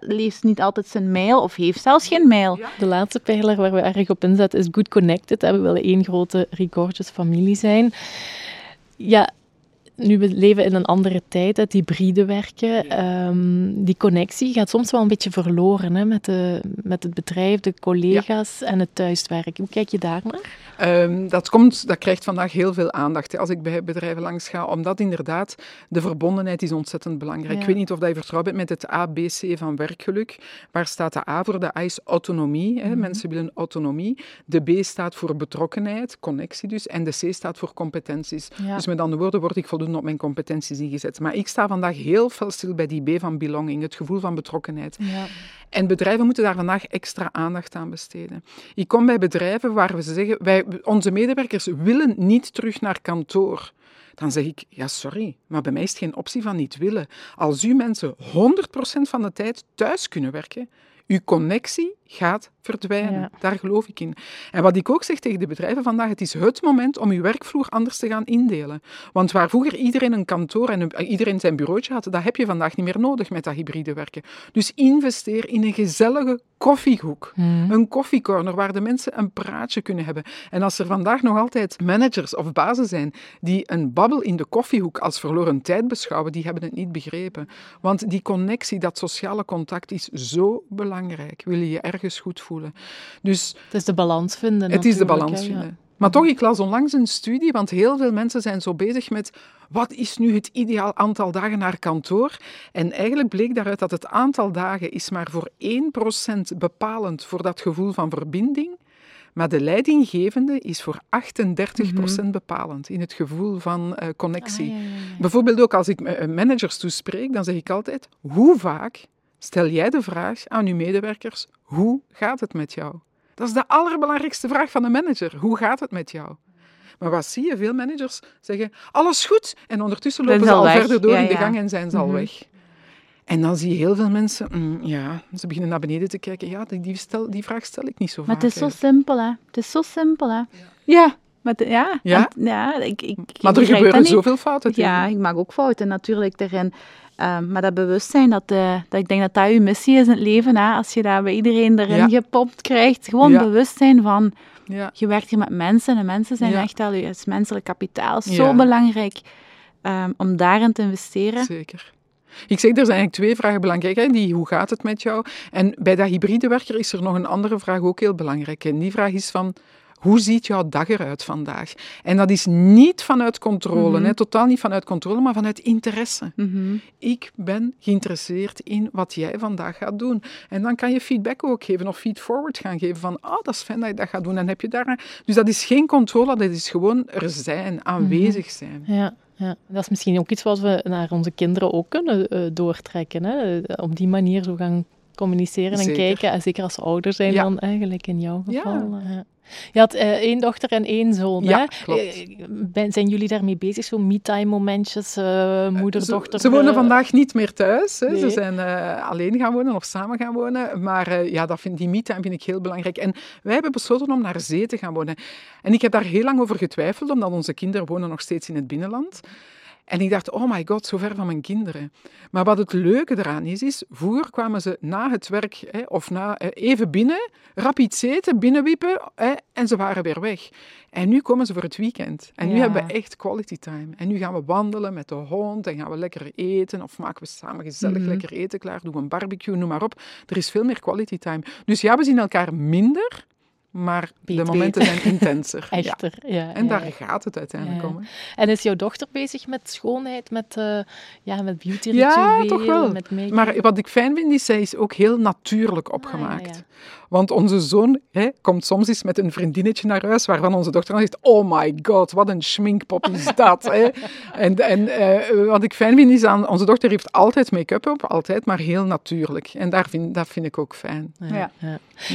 leest niet altijd zijn mail of heeft zelfs geen mail. De laatste pijler waar we erg op inzetten is Good Connected. We willen één grote Regorgeous familie zijn. Ja, nu we leven in een andere tijd, het hybride werken, ehm, die connectie gaat soms wel een beetje verloren hè, met, de, met het bedrijf, de collega's en het thuiswerken. Hoe kijk je daar naar? Ehm, dat, komt, dat krijgt vandaag heel veel aandacht hè, als ik bij bedrijven langs ga, omdat inderdaad de verbondenheid is ontzettend belangrijk. Ja. Ik weet niet of dat je vertrouwd bent met het ABC van werkgeluk. Waar staat de A voor? De A is autonomie. Hè. Mensen willen autonomie. De B staat voor betrokkenheid, connectie dus. En de C staat voor competenties. Ja. Dus met andere woorden word ik voldoende op mijn competenties ingezet. Maar ik sta vandaag heel fel stil bij die B van belonging, het gevoel van betrokkenheid. Ja. En bedrijven moeten daar vandaag extra aandacht aan besteden. Ik kom bij bedrijven waar we zeggen, wij, onze medewerkers willen niet terug naar kantoor. Dan zeg ik, ja sorry, maar bij mij is het geen optie van niet willen. Als u mensen 100% van de tijd thuis kunnen werken, uw connectie gaat verdwijnen. Ja. Daar geloof ik in. En wat ik ook zeg tegen de bedrijven vandaag, het is het moment om uw werkvloer anders te gaan indelen. Want waar vroeger iedereen een kantoor en een- iedereen zijn bureautje had, dat heb je vandaag niet meer nodig met dat hybride werken. Dus investeer in een gezellige koffiehoek. Een koffiecorner waar de mensen een praatje kunnen hebben. En als er vandaag nog altijd managers of bazen zijn die een babbel in de koffiehoek als verloren tijd beschouwen, die hebben het niet begrepen. Want die connectie, dat sociale contact is zo belangrijk. Wil je je ergens goed voelen. Dus Het is de balans vinden. het is de balans ja. vinden. Maar toch, ik las onlangs een studie, want heel veel mensen zijn zo bezig met wat is nu het ideaal aantal dagen naar kantoor? En eigenlijk bleek daaruit dat het aantal dagen is maar voor 1% bepalend voor dat gevoel van verbinding. Maar de leidinggevende is voor 38% bepalend in het gevoel van eh, connectie. Ah, ja, ja, ja. Bijvoorbeeld ook als ik eh, managers toespreek, dan zeg ik altijd, hoe vaak stel jij de vraag aan uw medewerkers, hoe gaat het met jou? Dat is de allerbelangrijkste vraag van een manager. Hoe gaat het met jou? Maar wat zie je? Veel managers zeggen, alles goed. En ondertussen lopen ze al weg. verder door Ja, in de ja. gang en zijn ze al Mhm. weg. En dan zie je heel veel mensen, mm, ja, ze beginnen naar beneden te kijken. Ja, die, stel, die vraag stel ik niet zo Maar vaak. het is zo eigenlijk. simpel, hè. Het is zo simpel, hè. Ja. Maar ja, Ja? en- ja ik, ik, ik Maar er gebeuren zoveel fouten. Ja, ik maak ook fouten natuurlijk erin. Ehm, maar dat bewustzijn, dat, eh, dat ik denk dat dat je missie is in het leven. Hè? Als je dat bij iedereen erin Ja. gepompt krijgt. Gewoon Ja. bewustzijn van, Ja. je werkt hier met mensen. En mensen zijn echt al je het menselijk kapitaal. Zo belangrijk ehm, om daarin te investeren. Zeker. Ik zeg, er zijn eigenlijk twee vragen belangrijk. Hè? Die, hoe gaat het met jou? En bij dat hybride werker is er nog een andere vraag ook heel belangrijk. En die vraag is van, hoe ziet jouw dag eruit vandaag? En dat is niet vanuit controle, hè? totaal niet vanuit controle, maar vanuit interesse. Mhm. Ik ben geïnteresseerd in wat jij vandaag gaat doen. En dan kan je feedback ook geven of feedforward gaan geven van, oh, dat is fijn dat je dat gaat doen. En heb je daar... Dus dat is geen controle, dat is gewoon er zijn, aanwezig zijn. Ja, ja, dat is misschien ook iets wat we naar onze kinderen ook kunnen eh, doortrekken. Hè? Op die manier zo gaan communiceren en kijken. En zeker als ze ouder zijn Ja. dan eigenlijk in jouw geval. eh, ja. Je had eh, één dochter en één zoon. Ja, hè? klopt. Eh, ben- zijn jullie daarmee bezig? Zo me-time momentjes, eh, moeder, Ze- dochter? Ze, wonen eh, vandaag niet meer thuis. Hè. Ze zijn eh, alleen gaan wonen of samen gaan wonen. Maar eh, ja, dat vind, die me-time vind ik heel belangrijk. En wij hebben besloten om naar zee te gaan wonen. En ik heb daar heel lang over getwijfeld, omdat onze kinderen wonen nog steeds in het binnenland. En ik dacht, oh my god, zo ver van mijn kinderen. Maar wat het leuke eraan is, is, vroeger kwamen ze na het werk hè, of na, eh, even binnen, rap iets eten, binnenwiepen hè, en ze waren weer weg. En nu komen ze voor het weekend. En nu Ja. hebben we echt quality time. En nu gaan we wandelen met de hond en gaan we lekker eten of maken we samen gezellig Mhm. lekker eten klaar, doen we een barbecue, noem maar op. Er is veel meer quality time. Dus ja, we zien elkaar minder, maar de momenten zijn intenser. Echter, ja. En ja, daar ja. gaat het uiteindelijk om. hè. En is jouw dochter bezig met schoonheid, met, eh ja, met beauty Ja, toch wel. met Maar wat ik fijn vind, is zij is ook heel natuurlijk opgemaakt. Ah, ja. Want onze zoon hè, komt soms eens met een vriendinnetje naar huis, waarvan onze dochter dan zegt, oh my god, wat een schminkpop is dat. hè. En, en eh, wat ik fijn vind, is aan onze dochter heeft altijd make-up op, altijd, maar heel natuurlijk. En daar vind, dat vind ik ook fijn. Ja.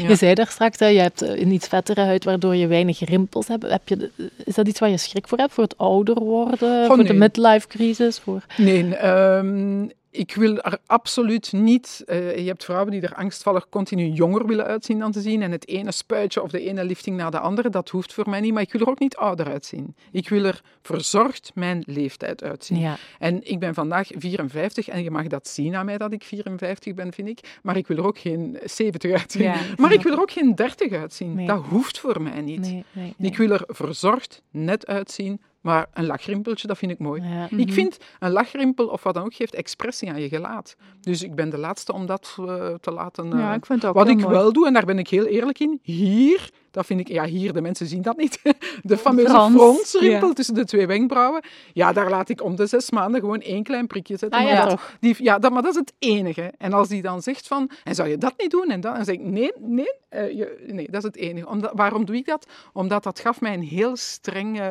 Je zei daar straks, hè, je hebt eh, een iets vettere huid, waardoor je weinig rimpels hebt. heb je, de- is dat iets waar je schrik voor hebt? Voor het ouder worden? voor de midlife crisis? Voor... Nee, ehm, ik wil er absoluut niet. eh, je hebt vrouwen die er angstvallig continu jonger willen uitzien dan te zien. En het ene spuitje of de ene lifting na de andere, dat hoeft voor mij niet. Maar ik wil er ook niet ouder uitzien. Ik wil er verzorgd mijn leeftijd uitzien. Ja. En ik ben vandaag 54 en je mag dat zien aan mij dat ik 54 ben, vind ik. Maar ik wil er ook geen 70 uitzien. Ja. Maar ik wil er ook geen 30 uitzien. Nee. Dat hoeft voor mij niet. Nee, nee, nee. Ik wil er verzorgd, net uitzien. Maar een lachrimpeltje, dat vind ik mooi. Ja. Ik vind een lachrimpel of wat dan ook geeft expressie aan je gelaat. Dus ik ben de laatste om dat eh, te laten. eh, Ja, ik vind het ook wat ik mooi. wel doe, en daar ben ik heel eerlijk in, hier, dat vind ik, ja, hier, de mensen zien dat niet. De fameuze Frons, fronsrimpel ja. tussen de twee wenkbrauwen. Ja, daar laat ik om de zes maanden gewoon één klein prikje zetten. Ah, ja, die, ja dat, maar dat is het enige. En als die dan zegt van, en zou je dat niet doen? En dan, dan zeg ik, nee, nee, eh, je, nee, dat is het enige. Omdat, waarom doe ik dat? Omdat dat gaf mij een heel streng...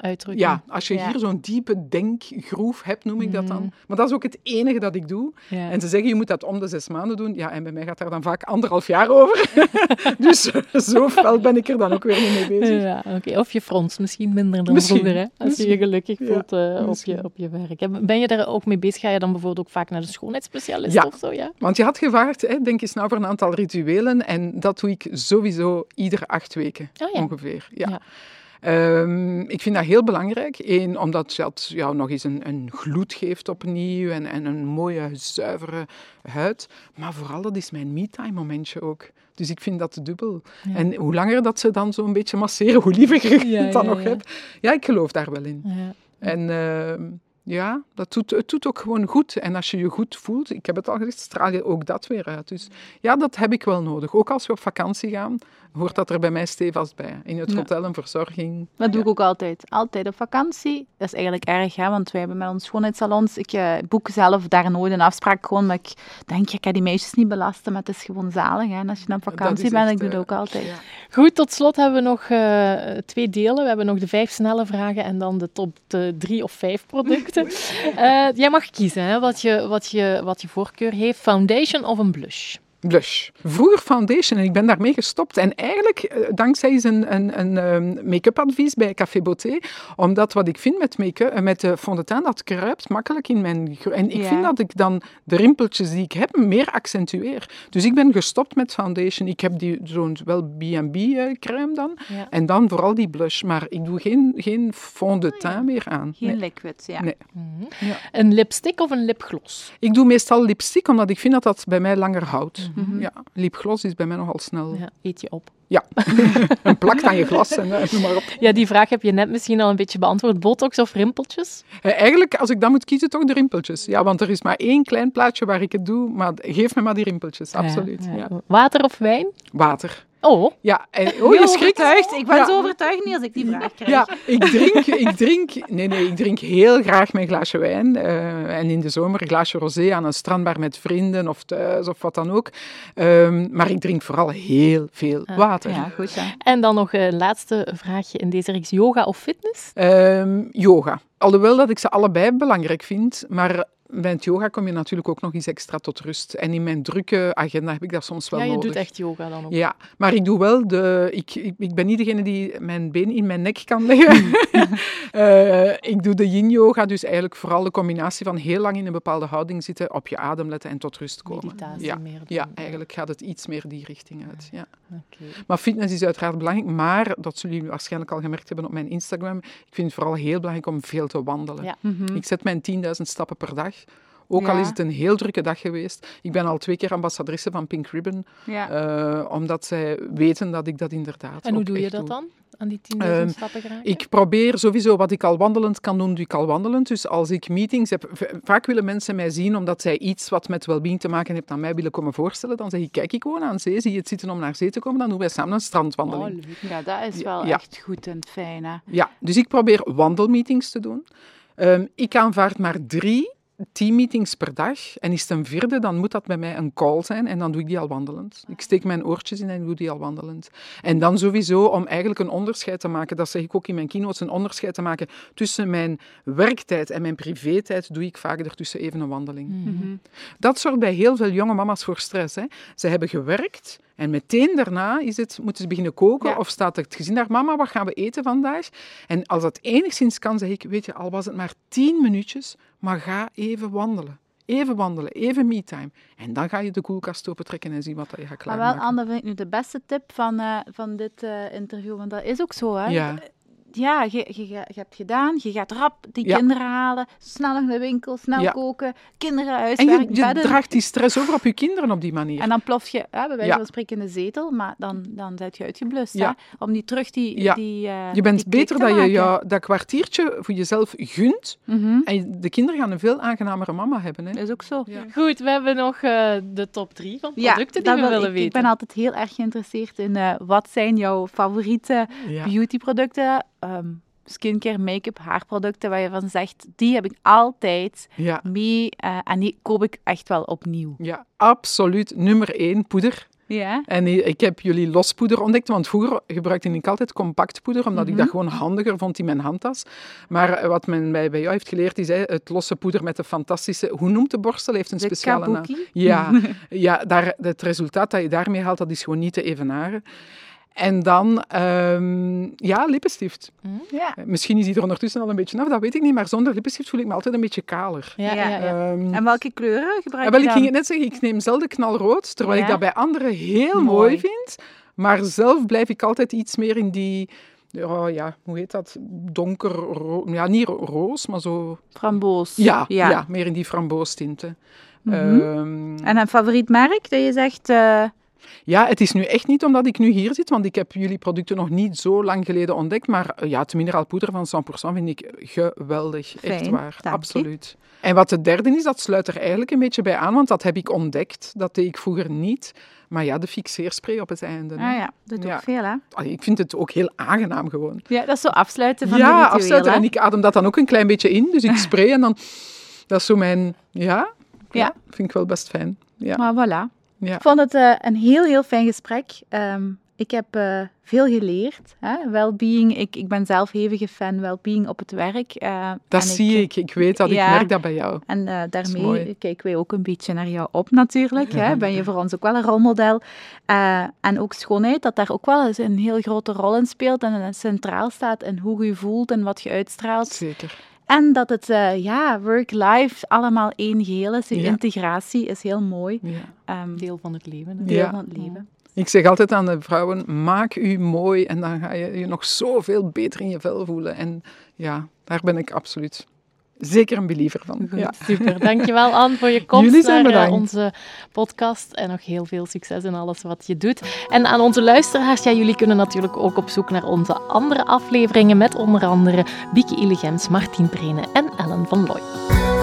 eh, Uitdrukking. ja, als je Ja. hier zo'n diepe denkgroef hebt, noem ik dat dan. Mhm. Maar dat is ook het enige dat ik doe. Ja. En ze zeggen, je moet dat om de zes maanden doen. Ja, en bij mij gaat daar dan vaak anderhalf jaar over. dus zo fel ben ik er dan ook weer niet mee bezig. Ja, oké. Of je frons misschien minder dan Misschien, vroeger, hè? als je je gelukkig Ja, voelt eh, op, je, op je werk. En Ben je daar ook mee bezig? Ga je dan bijvoorbeeld ook vaak naar de schoonheidsspecialist Ja. of zo? Ja? Want je had gevraagd, hè, denk eens nou voor een aantal rituelen. En dat doe ik sowieso iedere acht weken Oh ja. ongeveer. Ja. Ehm, ik vind dat heel belangrijk. Eén, omdat dat jou nog eens een, een gloed geeft opnieuw en, en een mooie, zuivere huid. Maar vooral, dat is mijn me-time momentje ook. Dus ik vind dat dubbel. Ja. En hoe langer dat ze dan zo'n beetje masseren, hoe liever ik Ja, het dan ja, nog heb. Ja, ik geloof daar wel in. Ja. En ehm, ja, dat doet, het doet ook gewoon goed. En als je je goed voelt, ik heb het al gezegd, straal je ook dat weer uit. Dus ja, dat heb ik wel nodig. Ook als we op vakantie gaan, hoort dat er bij mij stevast bij. In het Ja. hotel een verzorging. Dat doe ik ook altijd. Altijd op vakantie. Dat is eigenlijk erg, hè, want wij hebben met ons schoonheidssalons... Ik eh, boek zelf daar nooit een afspraak, gewoon maar ik denk, ik kan die meisjes niet belasten, maar het is gewoon zalig. Hè. En als je op Dat vakantie bent, echt, ik doe eh, dat ook altijd. ja. Goed, tot slot hebben we nog eh, twee delen. We hebben nog de vijf snelle vragen en dan de top de drie of vijf producten. Eh, jij mag kiezen hè, wat, je, wat, je, wat je voorkeur heeft. Foundation of een blush? Blush. Vroeger foundation en ik ben daarmee gestopt. En eigenlijk eh, dankzij eens een, een, een ehm, make-up advies bij Café Beauté. Omdat wat ik vind met make-up, eh, met de fond de teint, dat kruipt makkelijk in mijn... En ik Ja. vind dat ik dan de rimpeltjes die ik heb meer accentueer. Dus ik ben gestopt met foundation. Ik heb die zo'n wel B&B eh, crème dan. Ja. En dan vooral die blush. Maar ik doe geen, geen fond de teint meer aan. Geen Nee. liquid, ja. Nee. Mhm. Een lipstick of een lipgloss? Ik doe meestal lipstick, omdat ik vind dat dat bij mij langer houdt. Mhm. Ja, lipgloss is bij mij nogal snel. Ja, eet je op. Ja, en plakt aan je glas en eh, noem maar op. Ja, die vraag heb je net misschien al een beetje beantwoord. Botox of rimpeltjes? Eh, eigenlijk, als ik dan moet kiezen, toch de rimpeltjes. Ja, want er is maar één klein plaatje waar ik het doe, maar geef me maar die rimpeltjes, absoluut. Ja, Ja, ja. Water of wijn? Water. Oh, Ja, en, oh, Heel je schrikt. overtuigd. Ik ben Ja. zo overtuigd niet als ik die vraag krijg. Ja, ik drink, ik drink, nee, nee, ik drink heel graag mijn glaasje wijn. eh, en in de zomer een glaasje rosé aan een strandbar met vrienden of thuis of wat dan ook. Ehm, maar ik drink vooral heel veel Ah, water. Ja, goed. Ja. en dan nog een laatste vraagje in deze reeks. Yoga of fitness? Ehm, yoga. Alhoewel dat ik ze allebei belangrijk vind, maar bij het yoga kom je natuurlijk ook nog eens extra tot rust. En in mijn drukke agenda heb ik dat soms wel ja, je nodig. doet echt yoga dan ook. Ja, maar ik doe wel de... Ik, ik, ik ben niet degene die mijn been in mijn nek kan leggen. Eh, ik doe de yin-yoga, dus eigenlijk vooral de combinatie van heel lang in een bepaalde houding zitten, op je adem letten en tot rust komen. Meditatie ja. meer Ja, eigenlijk gaat het iets meer die richting uit. Ja. Oké. Maar fitness is uiteraard belangrijk, maar dat zullen jullie waarschijnlijk al gemerkt hebben op mijn Instagram. Ik vind het vooral heel belangrijk om veel te wandelen. Ja. Ik zet mijn 10.000 stappen per dag. Ook al is het een heel drukke dag geweest. Ik ben al twee keer ambassadrice van Pink Ribbon, Ja. eh, omdat zij weten dat ik dat inderdaad En hoe doe je dat doe. dan? Aan die 10.000 Ehm, stappen geraken? Ik probeer sowieso wat ik al wandelend kan doen, doe ik al wandelend. Dus als ik meetings heb, vaak willen mensen mij zien omdat zij iets wat met wellbeing te maken heeft aan mij willen komen voorstellen. Dan zeg ik, kijk ik gewoon aan zee, zie je het zitten om naar zee te komen, dan doen wij samen een strandwandeling. Oh, ja, dat is wel Ja. echt goed en fijn. Hè? Ja, dus ik probeer wandelmeetings te doen. Ehm, ik aanvaard maar drie teammeetings per dag. En is het een vierde, dan moet dat bij mij een call zijn. En dan doe ik die al wandelend. Ik steek mijn oortjes in en doe die al wandelend. En dan sowieso om eigenlijk een onderscheid te maken, dat zeg ik ook in mijn keynotes, een onderscheid te maken tussen mijn werktijd en mijn privé-tijd, doe ik vaak ertussen even een wandeling. Mhm. Dat zorgt bij heel veel jonge mama's voor stress. Hè. Ze hebben gewerkt en meteen daarna is het, moeten ze beginnen koken Ja. of staat het gezin daar, mama, wat gaan we eten vandaag? En als dat enigszins kan, zeg ik, weet je, al was het maar tien minuutjes, maar ga even wandelen. Even wandelen, even me-time. En dan ga je de koelkast opentrekken en zien wat je gaat Maar klaarmaken. wel, Anne, vind ik nu de beste tip van, eh, van dit eh, interview, want dat is ook zo, hè? Ja. Ja, je, je, je hebt gedaan, je gaat rap die Ja. kinderen halen, snel naar de winkel, snel Ja. koken, kinderen En huiswerk, je, je bedden. draagt die stress over op je kinderen op die manier. En dan plof je, hè, bij wijze Ja. van spreken, in de zetel, maar dan, dan zit je uitgeblust. Ja. Hè? Om die terug die... Ja. die eh, je bent die beter te dat je jou, dat kwartiertje voor jezelf gunt. Mhm. En de kinderen gaan een veel aangenamere mama hebben. Hè. Dat is ook zo. Ja. Goed, we hebben nog eh, de top 3 van Ja, producten die we wil willen ik. weten. Ik ben altijd heel erg geïnteresseerd in eh, wat zijn jouw favoriete Ja. beautyproducten, ehm skincare, make-up, haarproducten, waar je van zegt, die heb ik altijd Ja. mee eh, en die koop ik echt wel opnieuw. Ja, absoluut. Nummer één, poeder. Ja? En ik heb jullie lospoeder ontdekt, want vroeger gebruikte ik altijd compact poeder, omdat Mhm. ik dat gewoon handiger vond in mijn handtas. Maar eh, wat men bij, bij jou heeft geleerd, is hè, het losse poeder met de fantastische... Hoe noemt de borstel? Heeft een De speciale naam. Ja, ja daar, het resultaat dat je daarmee haalt, dat is gewoon niet te evenaren. En dan, ehm, ja, lippenstift. Ja. Eh, Misschien is die er ondertussen al een beetje af, dat weet ik niet, maar zonder lippenstift voel ik me altijd een beetje kaler. Ja, Ja. Ehm, En welke kleuren gebruik ja, wel, je ik ging het net zeggen, ik neem zelden knalrood, terwijl Ja. ik dat bij anderen heel mooi. Mooi. vind. Maar zelf blijf ik altijd iets meer in die, ja, ja hoe heet dat, donker, ja, niet ro- roos, maar zo, Framboos. ja, ja. meer in die framboostinten. Ehm, En een favoriet merk dat je zegt... eh, ja, het is nu echt niet omdat ik nu hier zit, want ik heb jullie producten nog niet zo lang geleden ontdekt, maar eh, ja, het mineraalpoeder van 100% vind ik geweldig, echt waar, absoluut. En wat de derde is, dat sluit er eigenlijk een beetje bij aan, want dat heb ik ontdekt, dat deed ik vroeger niet. Maar ja, de fixeerspray op het einde. ah ja, dat doet Ja. ook veel, hè? Allee, Ik vind het ook heel aangenaam gewoon. Ja, dat is zo afsluiten van de ja, ritueel, afsluiten. hè? En ik adem dat dan ook een klein beetje in, dus ik spray en dan... Dat is zo mijn... Ja, Ja. vind ik wel best fijn. Ja. Maar voilà. Ja. Ik vond het eh, een heel, heel fijn gesprek. Ehm, ik heb eh, veel geleerd. Hè? Wellbeing, ik, ik ben zelf hevige fan wellbeing op het werk. eh, Dat zie ik. Ik weet dat. Ja. Ik merk dat bij jou. En is daarmee kijken wij ook een beetje naar jou op natuurlijk. Hè? Ben je voor ons ook wel een rolmodel. En ook schoonheid, dat daar ook wel eens een heel grote rol in speelt en centraal staat in hoe je voelt en wat je uitstraalt. Zeker. En dat het, eh, ja, work-life allemaal één geheel is. Die Ja. integratie is heel mooi. Ja. Ehm, Deel van het leven. hè. deel Ja. van het leven. Ik zeg altijd aan de vrouwen, maak u mooi en dan ga je je nog zoveel beter in je vel voelen. En ja, daar ben ik absoluut zeker een believer van. Goed, Ja. super. Dankjewel Anne voor je komst Jullie zijn naar eh, onze podcast en nog heel veel succes in alles wat je doet. En aan onze luisteraars, ja, jullie kunnen natuurlijk ook op zoek naar onze andere afleveringen met onder andere Bieke Illegems, Martien Brene en Ellen van Looy.